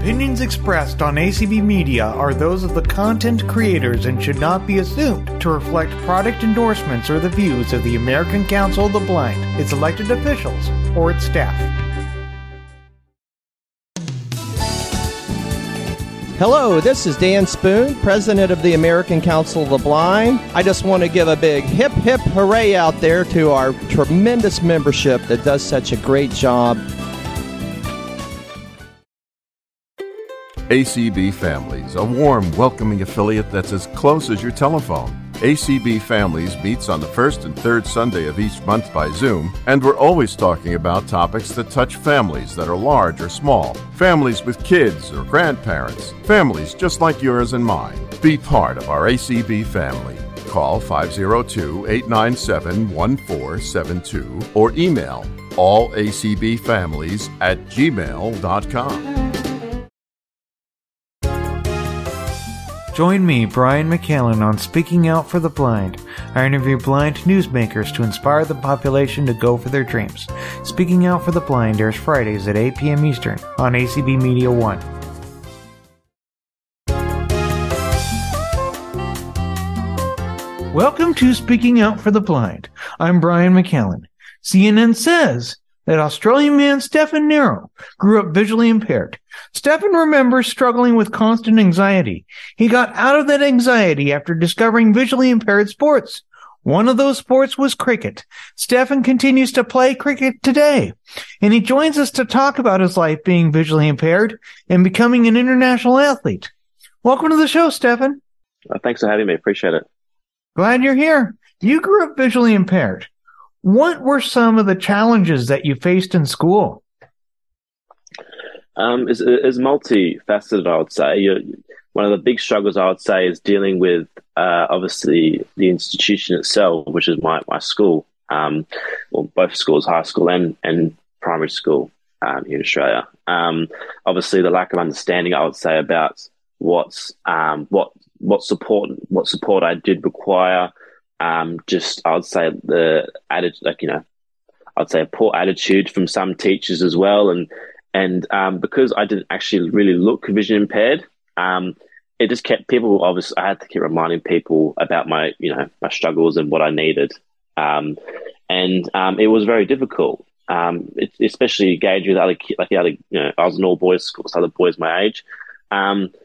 opinions expressed on ACB Media are those of the content creators and should not be assumed to reflect product endorsements or the views of the American Council of the Blind, its elected officials, or its staff. Hello, this is Dan Spoone, President of the American Council of the Blind. I just want to give a big hip hip hooray out there to our tremendous membership that does such a great job ACB Families, a warm, welcoming affiliate that's as close as your telephone. ACB Families meets on the first and third Sunday of each month by Zoom, and we're always talking about topics that touch families that are large or small, families with kids or grandparents, families just like yours and mine. Be part of our ACB family. Call 502 897 1472 or email allacbfamilies at gmail.com. Join me, Brian McKellen, on Speaking Out for the Blind. I interview blind newsmakers to inspire the population to go for their dreams. Speaking Out for the Blind airs Fridays at 8 p.m. Eastern on ACB Media 1. Welcome to Speaking Out for the Blind. I'm Brian McKellen. CNN says that Australian man Steffan Nero grew up visually impaired. Steffan remembers struggling with constant anxiety. He got out of that anxiety after discovering visually impaired sports. One of those sports was cricket. Steffan continues to play cricket today, and he joins us to talk about his life being visually impaired and becoming an international athlete. Welcome to the show, Steffan. Uh, thanks for having me. Appreciate it. Glad you're here. You grew up visually impaired. What were some of the challenges that you faced in school? Um, is, is multifaceted, I would say. You're, one of the big struggles, I would say, is dealing with uh, obviously the institution itself, which is my, my school, um, well, both schools, high school and, and primary school um, here in Australia. Um, obviously, the lack of understanding, I would say, about what's um, what what support what support I did require, um, just I would say the added like you know, I'd say a poor attitude from some teachers as well, and and um, because I didn't actually really look vision impaired, um, it just kept people. Obviously, I had to keep reminding people about my you know my struggles and what I needed, um, and um, it was very difficult. Um, it, especially engaged with other kids, like the other, you know, I was an all boys school, so other boys my age.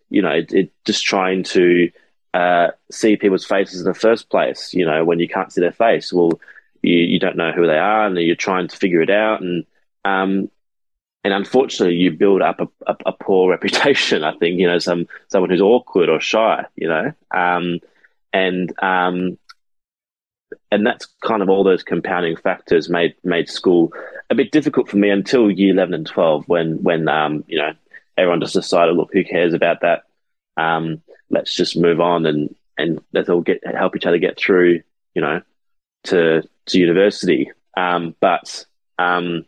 You know, it, it just trying to uh, see people's faces in the first place. You know, when you can't see their face, well, you, you don't know who they are, and you're trying to figure it out. And um, and unfortunately, you build up a, a, a, poor reputation. I think you know some someone who's awkward or shy. You know, um, and um, and that's kind of all those compounding factors made made school a bit difficult for me until year eleven and twelve, when when um, you know everyone just decided, look, who cares about that? Um, let's just move on and and let's all get help each other get through, you know, to to university. Um, but um,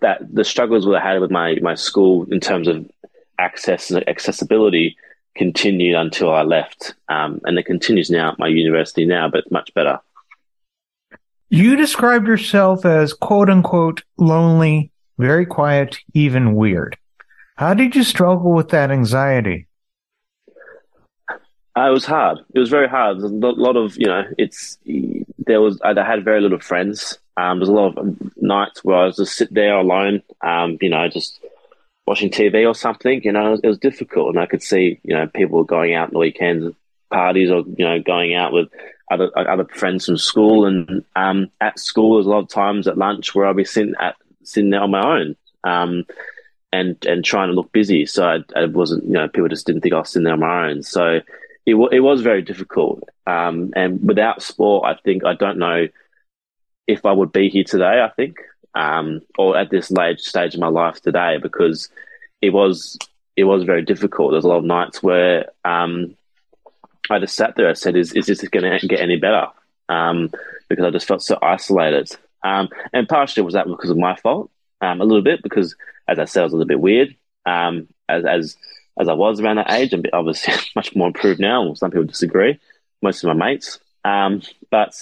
that the struggles that I had with my my school in terms of access and accessibility continued until I left, um, and it continues now at my university now, but much better. You described yourself as quote unquote lonely, very quiet, even weird. How did you struggle with that anxiety? Uh, it was hard. It was very hard. There's a lot of, you know, it's, there was, I had very little friends. Um, there's a lot of nights where I was just sit there alone, um, you know, just watching TV or something, you know, it was, it was difficult. And I could see, you know, people going out on the weekends, parties or, you know, going out with other, other friends from school. And, um, at school, there's a lot of times at lunch where I'll be sitting at, sitting there on my own. Um, and, and trying to look busy. So I, I wasn't, you know, people just didn't think I was sitting there on my own. So, it, it was very difficult. Um, and without sport, I think I don't know if I would be here today. I think, um, or at this late stage of my life today, because it was it was very difficult. There's a lot of nights where um, I just sat there. I said, "Is is this going to get any better?" Um, because I just felt so isolated. Um, and partially was that because of my fault, um, a little bit because, as I said, I was a little bit weird. As as as I was around that age. I'm obviously much more improved now. Some people disagree, most of my mates. Um, but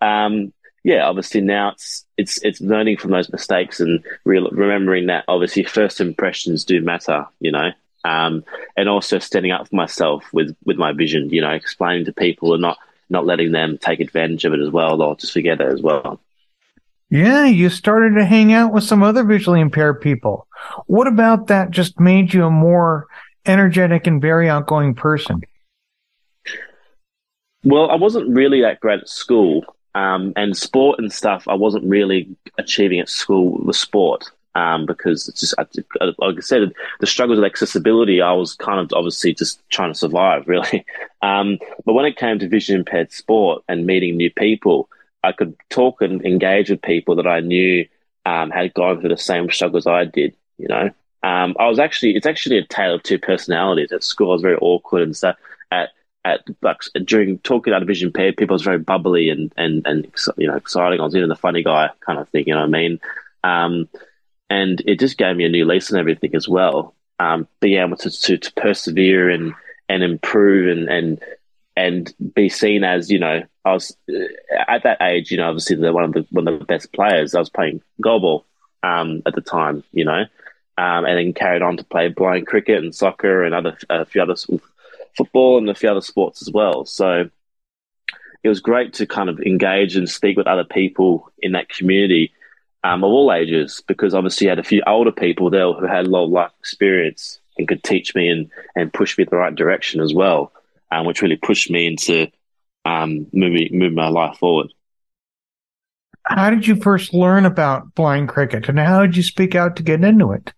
um, yeah, obviously now it's it's it's learning from those mistakes and re- remembering that obviously first impressions do matter, you know, um, and also standing up for myself with with my vision, you know, explaining to people and not not letting them take advantage of it as well or just forget it as well. Yeah, you started to hang out with some other visually impaired people. What about that just made you a more energetic and very outgoing person? Well, I wasn't really that great at school. Um, and sport and stuff, I wasn't really achieving at school with sport um, because it's just, like I said, the struggles with accessibility, I was kind of obviously just trying to survive, really. Um, but when it came to vision impaired sport and meeting new people, I could talk and engage with people that I knew um, had gone through the same struggles I did. You know, um, I was actually it's actually a tale of two personalities. At school, I was very awkward and stuff. At at like during talking about vision impaired people, was very bubbly and and and you know exciting. I was even the funny guy kind of thing. You know what I mean? Um, and it just gave me a new lease on everything as well. Um, being able to, to, to persevere and and improve and and and be seen as you know I was uh, at that age you know obviously the, one of the one of the best players I was playing goalball um, at the time you know um, and then carried on to play blind cricket and soccer and other a few other football and a few other sports as well so it was great to kind of engage and speak with other people in that community um, of all ages because obviously you had a few older people there who had a lot of life experience and could teach me and, and push me in the right direction as well um, which really pushed me into um, moving move my life forward. How did you first learn about blind cricket, and how did you speak out to get into it?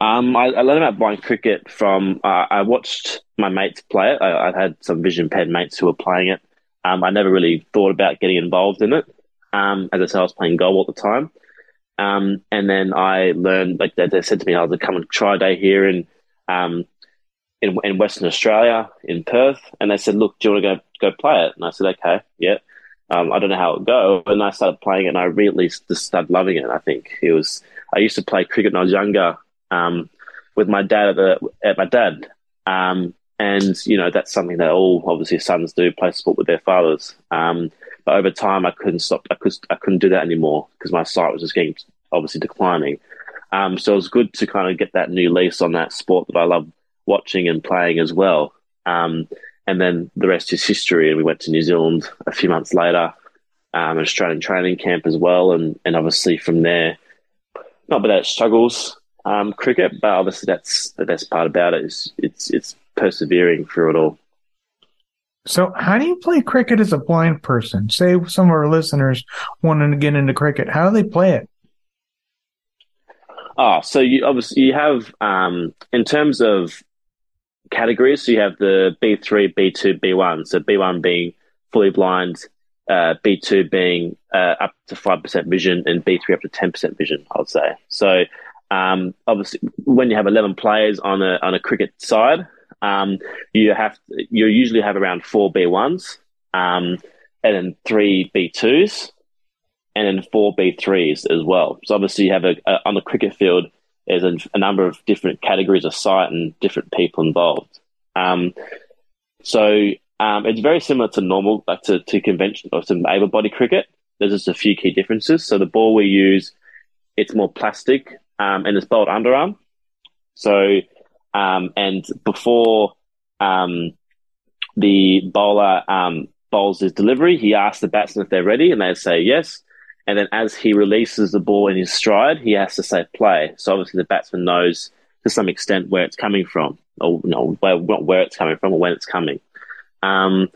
Um, I, I, learned about blind cricket from uh, I watched my mates play it. I, I, had some vision impaired mates who were playing it. Um, I never really thought about getting involved in it. Um, as I said, I was playing goal at the time. Um, and then I learned, like they, they, said to me, I was like, come and try a day here and um, in, in Western Australia, in Perth, and they said, "Look, do you want to go go play it?" And I said, "Okay, yeah." Um, I don't know how it go, and I started playing it, and I really just started loving it. I think it was. I used to play cricket when I was younger um, with my dad at, the, at my dad, um, and you know that's something that all obviously sons do play sport with their fathers. Um, but over time, I couldn't stop. I could I couldn't do that anymore because my sight was just getting obviously declining. Um, so it was good to kind of get that new lease on that sport that I love watching and playing as well. Um, and then the rest is history. And we went to New Zealand a few months later, um, an Australian training camp as well. And, and obviously from there, not without struggles um, cricket, but obviously that's the best part about it is it's it's persevering through it all. So, how do you play cricket as a blind person? Say some of our listeners wanting to get into cricket, how do they play it? Oh, so you obviously you have um, in terms of categories. So you have the B3, B2, B1. So B1 being fully blind, uh, B2 being uh, up to 5% vision, and B3 up to 10% vision, I would say. So um, obviously, when you have 11 players on a, on a cricket side, um, you have you usually have around four B1s, um, and then three B2s, and then four B3s as well. So obviously, you have a, a on the cricket field there's a, a, number of different categories of sight and different people involved. Um, so um, it's very similar to normal, like to, to conventional or to able body cricket. There's just a few key differences. So the ball we use, it's more plastic um, and it's bowled underarm. So um, and before um, the bowler um, bowls his delivery, he asks the batsman if they're ready, and they say yes. And then as he releases the ball in his stride, he has to say play. So obviously the batsman knows to some extent where it's coming from, or you know, where, not where it's coming from or when it's coming. Um,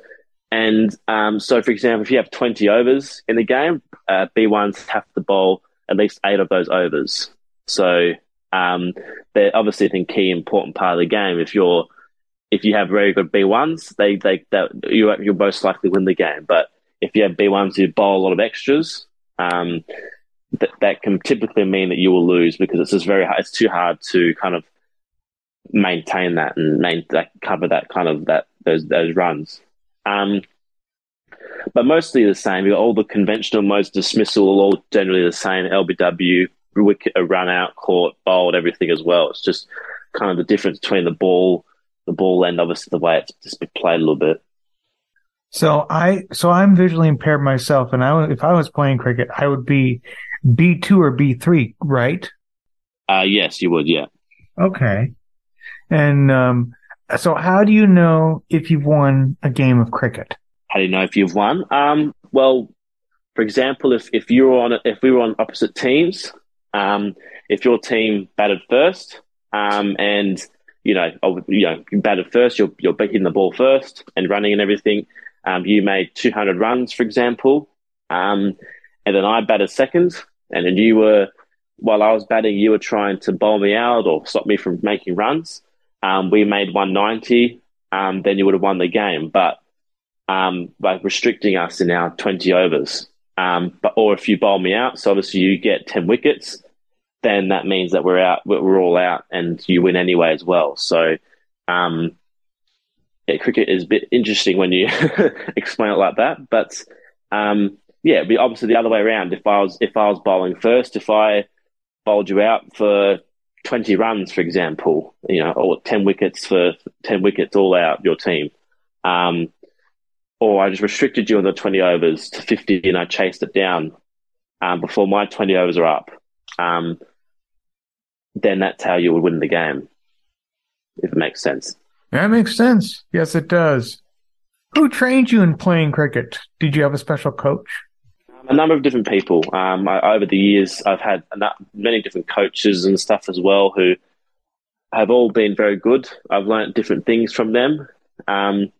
and um, so, for example, if you have 20 overs in the game, uh, B1s have to bowl at least eight of those overs. So um, they're obviously a key important part of the game. If you're if you have very good B1s, they they that you you'll most likely win the game. But if you have B1s who bowl a lot of extras, um, that that can typically mean that you will lose because it's just very hard. It's too hard to kind of maintain that and main, cover that kind of that those those runs. Um, but mostly the same. You got all the conventional modes, dismissal, all generally the same. LBW, wicket, a run out, caught, bowled, everything as well. It's just kind of the difference between the ball, the ball, and obviously the way it's just been played a little bit. So I so I'm visually impaired myself, and I if I was playing cricket, I would be B two or B three, right? Uh, yes, you would. Yeah. Okay. And um, so, how do you know if you've won a game of cricket? How do you know if you've won? Um, well, for example, if if you were on if we were on opposite teams, um, if your team batted first, um, and you know, you know, you batted first, you're you're hitting the ball first and running and everything um, you made 200 runs, for example, um, and then I batted second, and then you were, while I was batting, you were trying to bowl me out or stop me from making runs. Um, we made 190, um, then you would have won the game. But by restricting us in our 20 overs, um, but or if you bowl me out, so obviously you get 10 wickets, then that means that we're out, we're all out, and you win anyway as well. So um, yeah, cricket is a bit interesting when you explain it like that. But um, yeah, it'd be obviously the other way around. If I was if I was bowling first, if I bowled you out for twenty runs, for example, you know, or ten wickets for ten wickets all out your team, um, or I just restricted you on the twenty overs to fifty and I chased it down um, before my twenty overs are up, um, then that's how you would win the game, if it makes sense. That makes sense. Yes, it does. Who trained you in playing cricket? Did you have a special coach? A number of different people. Um, I, over the years, I've had many different coaches and stuff as well who have all been very good. I've learned different things from them. Um,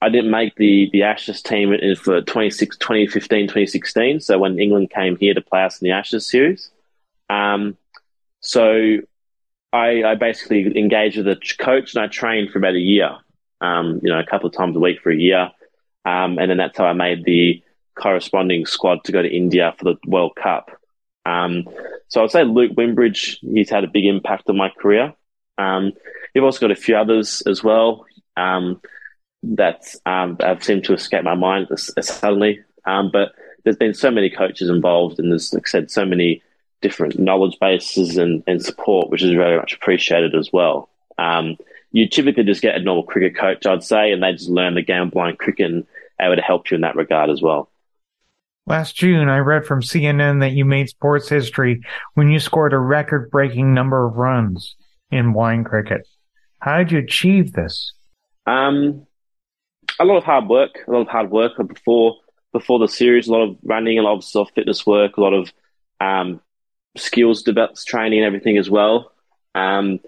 I didn't make the, the Ashes team for 2015, 2016. So when England came here to play us in the Ashes series. Um, so I, I basically engaged with a coach and I trained for about a year, um, you know, a couple of times a week for a year. Um, and then that's how I made the corresponding squad to go to India for the World Cup. Um, so I'd say Luke Wimbridge, he's had a big impact on my career. Um, you've also got a few others as well um, that um, have seemed to escape my mind suddenly. Um, but there's been so many coaches involved, and there's, like I said, so many different knowledge bases and, and support, which is very much appreciated as well. Um, you typically just get a normal cricket coach, I'd say, and they just learn the game blind cricket and able to help you in that regard as well. Last June, I read from CNN that you made sports history when you scored a record breaking number of runs in blind cricket. How did you achieve this? Um, a lot of hard work, a lot of hard work before before the series, a lot of running, a lot of fitness work, a lot of um, skills develops training and everything as well. Um,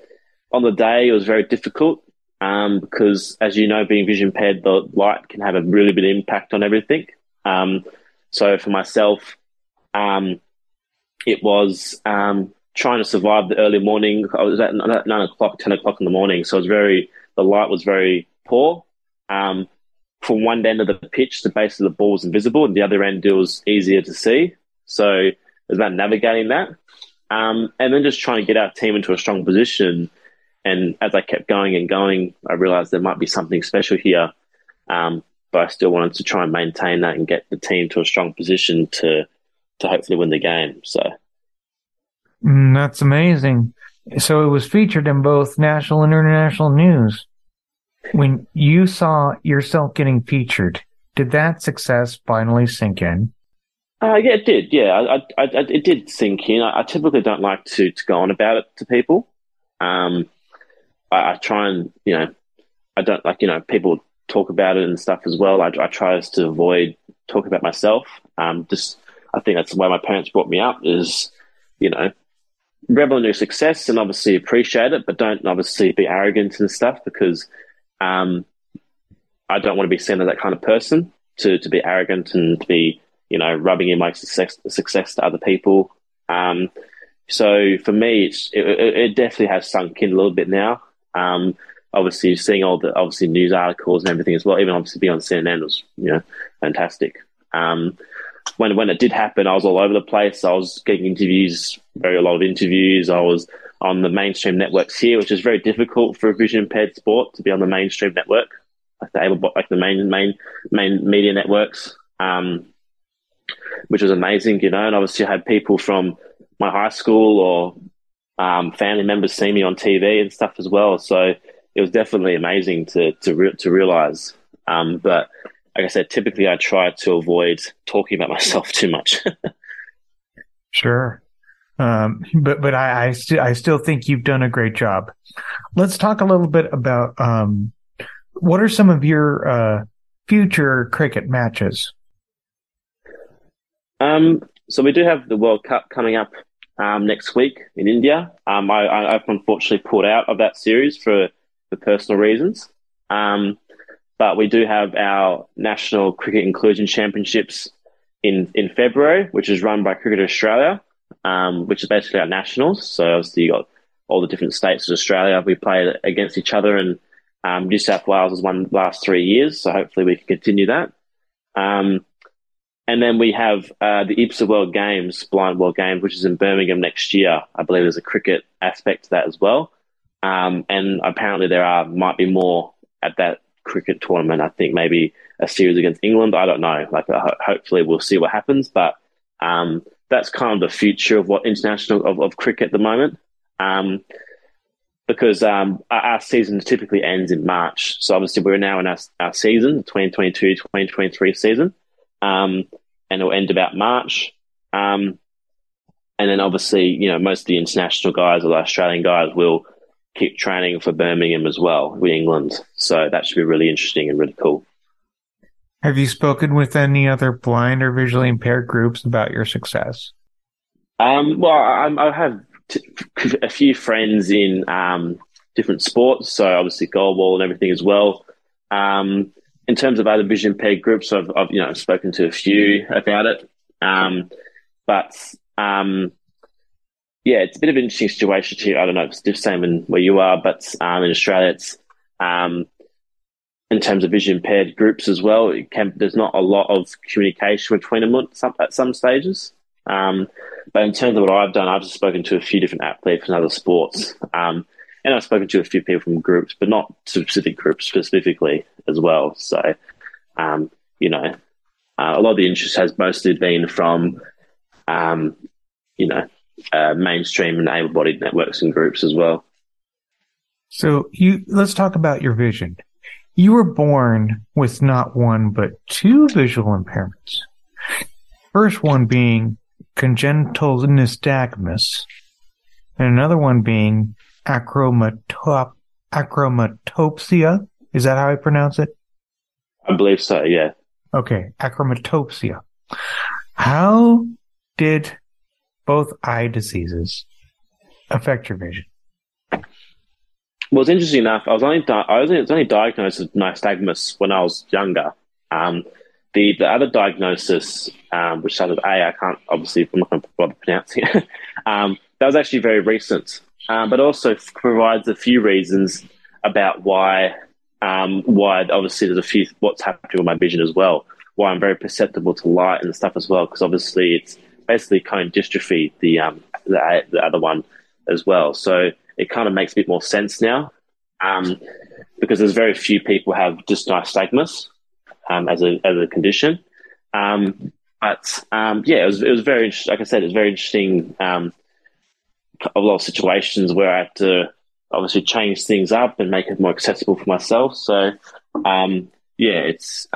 on the day, it was very difficult um, because, as you know, being vision impaired, the light can have a really big impact on everything. Um, so for myself, um, it was um, trying to survive the early morning. I was at nine o'clock, ten o'clock in the morning, so it was very the light was very poor. Um, from one end of the pitch, the base of the ball was invisible, and the other end it was easier to see. So it was about navigating that. Um, and then just trying to get our team into a strong position. And as I kept going and going, I realized there might be something special here. Um, but I still wanted to try and maintain that and get the team to a strong position to to hopefully win the game. So mm, that's amazing. So it was featured in both national and international news. When you saw yourself getting featured, did that success finally sink in? Uh, yeah, it did. Yeah, I, I, I, it did sink in. I, typically don't like to, to go on about it to people. Um, I, try and you know, I don't like you know people talk about it and stuff as well. I, try to avoid talking about myself. Um, just I think that's the way my parents brought me up. Is you know, revel in your success and obviously appreciate it, but don't obviously be arrogant and stuff because um, I don't want to be seen as that kind of person to to be arrogant and to be you know, rubbing in my success, success to other people. Um, so for me, it, it, definitely has sunk in a little bit now. Um, obviously seeing all the obviously news articles and everything as well, even obviously being on CNN was, you know, fantastic. Um, when, when it did happen, I was all over the place. I was getting interviews, very a lot of interviews. I was on the mainstream networks here, which is very difficult for a vision impaired sport to be on the mainstream network, like the able, like the main, main, main media networks. Um, which was amazing, you know. And obviously, I had people from my high school or um, family members see me on TV and stuff as well. So it was definitely amazing to to re- to realize. Um, but like I said, typically I try to avoid talking about myself too much. sure. Um, but but I I, st- I still think you've done a great job. Let's talk a little bit about um, what are some of your uh, future cricket matches? Um, so we do have the World Cup coming up um, next week in India. Um, I, have unfortunately pulled out of that series for, for personal reasons. Um, but we do have our National Cricket Inclusion Championships in, in February, which is run by Cricket Australia um, which is basically our nationals. So obviously you got all the different states of Australia. We play against each other, and um, New South Wales has won the last three years. So hopefully we can continue that. Um, and then we have uh, the IBSA World Games, Blind World Games, which is in Birmingham next year. I believe there's a cricket aspect to that as well. Um, and apparently there are might be more at that cricket tournament. I think maybe a series against England. I don't know. Like uh, hopefully we'll see what happens. But um, that's kind of the future of what international of, of cricket at the moment. Um, because um, our, our, season typically ends in March. So obviously we're now in our, our season, 2022-2023 season, um, and it'll end about March. Um, and then obviously, you know, most of the international guys or the Australian guys will keep training for Birmingham as well with England. So that should be really interesting and really cool. Have you spoken with any other blind or visually impaired groups about your success? Um, well, I, I have t- a few friends in um, different sports, so obviously goalball and everything as well. Um, in terms of other vision impaired groups, I've, I've, you know spoken to a few about it, um, but um, yeah, it's a bit of an interesting situation. Too. I don't know if it's the same in where you are, but um, in Australia, it's in terms of vision impaired groups as well. Can, there's not a lot of communication between them at some, at some stages. Um, but in terms of what I've done, I've just spoken to a few different athletes in other sports. Um, and I've spoken to a few people from groups, but not specific groups specifically as well. So, um, you know, uh, a lot of the interest has mostly been from, um, you know, uh, mainstream and able-bodied networks and groups as well. So you let's talk about your vision. You were born with not one, but two visual impairments. First one being congenital nystagmus, and another one being achromatop- achromatopsia. Is that how I pronounce it? I believe so, yeah. Okay, achromatopsia. How did both eye diseases affect your vision? Well, it's interesting enough. I was only di- I was, only diagnosed with nystagmus when I was younger. Um, the the other diagnosis, um, which started with A, I can't obviously I'm not going to bother pronouncing it. um, that was actually very recent, um, but also provides a few reasons about why um, why obviously there's a few what's happening with my vision as well. Why I'm very perceptible to light and stuff as well, because obviously it's basically cone dystrophy, the um the, the other one as well. So it kind of makes a bit more sense now um, because there's very few people have just um, as a as a condition. Um, but um, yeah, it was it was very like I said, it was very interesting. Um, a lot of situations where I had to obviously change things up and make it more accessible for myself. So um, yeah, it's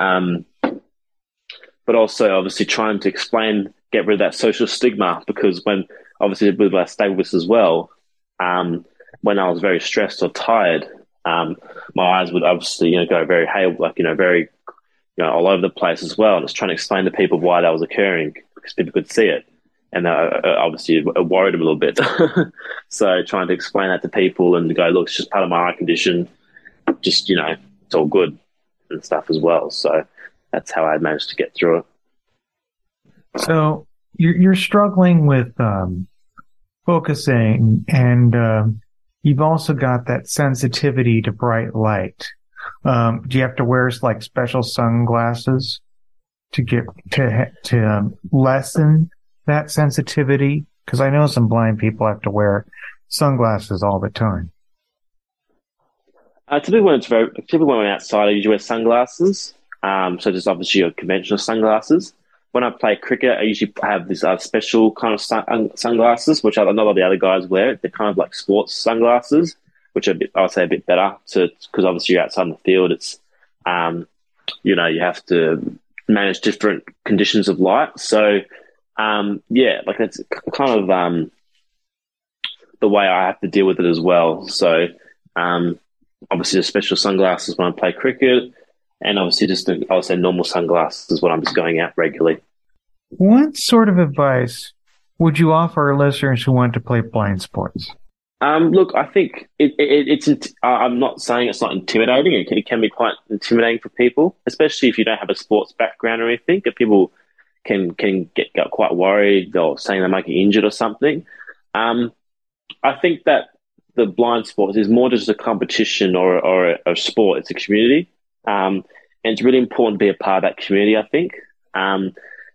but also obviously trying to explain, get rid of that social stigma because when obviously with nystagmus as well, um, when I was very stressed or tired, um, my eyes would obviously you know go very hail like you know very you know all over the place as well. And I was trying to explain to people why that was occurring because people could see it, and uh, uh obviously it worried them a little bit. so trying to explain that to people and go, look, it's just part of my eye condition. Just you know, it's all good and stuff as well. So that's how I managed to get through it. So you're, you're struggling with um, focusing and. Um, You've also got that sensitivity to bright light. Um, do you have to wear like special sunglasses to get to to um, lessen that sensitivity? Because I know some blind people have to wear sunglasses all the time. Uh, typically, when it's very typically when I'm outside, I usually wear sunglasses. Um, so just obviously your conventional sunglasses when I play cricket, I usually have these uh, special kind of sun- sunglasses, which I a lot of the other guys wear. They're kind of like sports sunglasses, which are, bit, I would say, a bit better because obviously you're outside the field. It's um, you know, you have to manage different conditions of light. So, um, yeah, like that's kind of um, the way I have to deal with it as well. So, um, obviously, the special sunglasses when I play cricket, and obviously, just the, I would say normal sunglasses is what I'm just going out regularly. What sort of advice would you offer our listeners who want to play blind sports? Um, look, I think it, it, it's. I'm not saying it's not intimidating. It can, it can, be quite intimidating for people, especially if you don't have a sports background or anything. If people can can get, get quite worried or saying they might get injured or something. Um, I think that the blind sports is more just a competition or or a, a sport. It's a community, um, and it's really important to be a part of that community. I think um,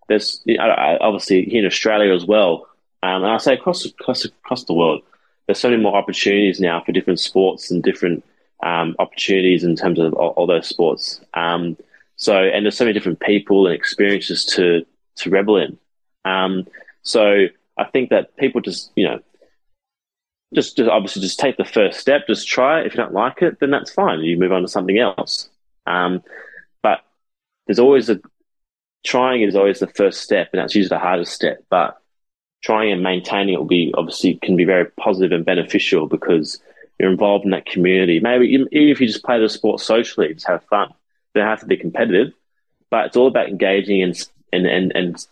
there's obviously here in Australia as well, um, and I say across across across the world there's so many more opportunities now for different sports and different um, opportunities in terms of all, all those sports. Um, so, and there's so many different people and experiences to to revel in. Um, so, I think that people just you know just, just obviously just take the first step, just try it. If you don't like it, then that's fine. You move on to something else. Um, but there's always a trying is always the first step, and that's usually the hardest step. But trying and maintaining it will be obviously can be very positive and beneficial because you're involved in that community. Maybe even if you just play the sport socially, just have fun. You don't have to be competitive, but it's all about engaging and and and and,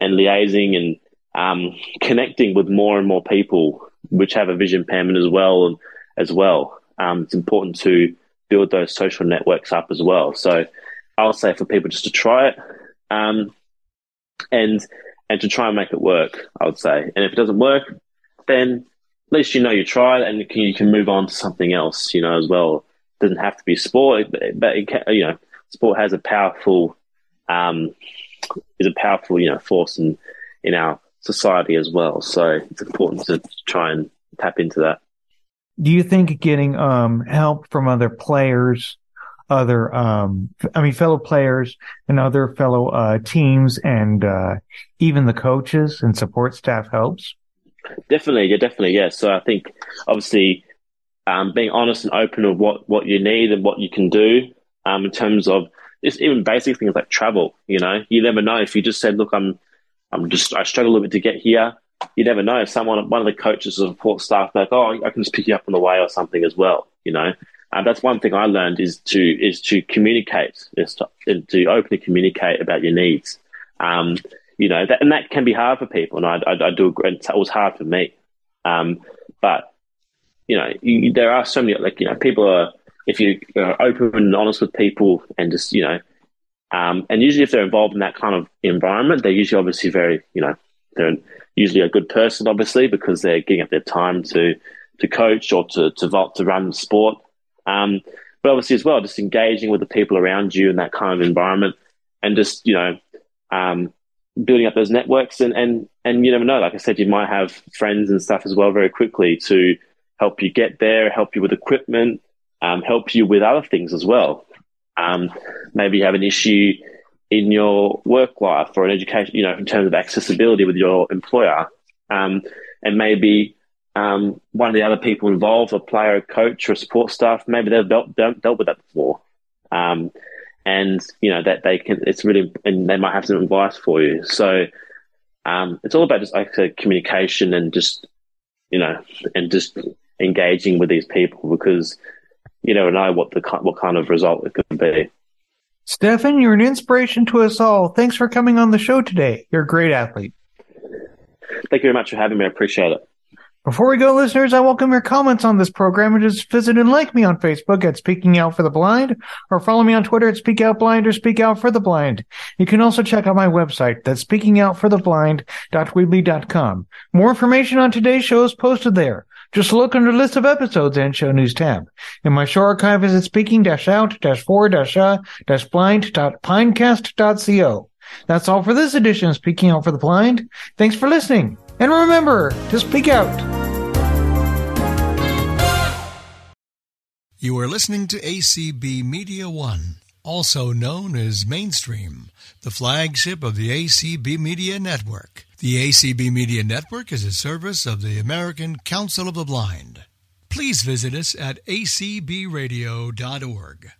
and liaising and um, connecting with more and more people which have a vision impairment as well as well. Um, it's important to build those social networks up as well. So I'll say for people just to try it. Um, and and to try and make it work, I would say. And if it doesn't work, then at least you know you tried and you can, you can move on to something else, you know, as well. It doesn't have to be sport, but it can, you know, sport has a powerful, um, is a powerful, you know, force in, in our society as well. So it's important to try and tap into that. Do you think getting um, help from other players other, um, I mean, fellow players and other fellow uh, teams and uh, even the coaches and support staff helps? Definitely, yeah, definitely, yeah. So I think obviously um, being honest and open of what, what you need and what you can do um, in terms of just even basic things like travel. You know, you never know if you just said, "Look, I'm, I'm just I struggle a little bit to get here." You never know someone, one of the coaches or support staff, like, "Oh, I can just pick you up on the way" or something as well. You know, and that's one thing I learned is to is to communicate, is to, to openly communicate about your needs. Um, you know, that, and that can be hard for people, and I, I, I do. It was hard for me, um, but you know, you, there are so many like you know, people are if you are open and honest with people, and just you know, um, and usually if they're involved in that kind of environment, they're usually obviously very you know, they're usually a good person, obviously because they're giving up their time to to coach or to to to run the sport. Um, but obviously as well, just engaging with the people around you in that kind of environment and just, you know, um, building up those networks and, and, and you never know, like I said, you might have friends and stuff as well very quickly to help you get there, help you with equipment, um, help you with other things as well. Um, maybe you have an issue in your work life or an education, you know, in terms of accessibility with your employer. Um, and maybe um, one of the other people involved, a player, a coach, or a support staff, maybe they've dealt, dealt, with that before. Um, and, you know, that they can, it's really, and they might have some advice for you. So um, it's all about just like communication and just, you know, and just engaging with these people because you never know what the what kind of result it could be. Steffan, you're an inspiration to us all. Thanks for coming on the show today. You're a great athlete. Thank you very much for having me. I appreciate it. Before we go, listeners, I welcome your comments on this program and just visit and like me on Facebook at Speaking Out for the Blind or follow me on Twitter at Speak Out Blind or Speak Out for the Blind. You can also check out my website, that's speakingoutfortheblind.weebly.com. More information on today's show is posted there. Just look under list of episodes and show news tab. In my show archive is at speaking-out-for-blind.pinecast.co. That's all for this edition of Speaking Out for the Blind. Thanks for listening. And remember to speak out. You are listening to ACB Media One, also known as Mainstream, the flagship of the ACB Media Network. The ACB Media Network is a service of the American Council of the Blind. Please visit us at acbradio.org.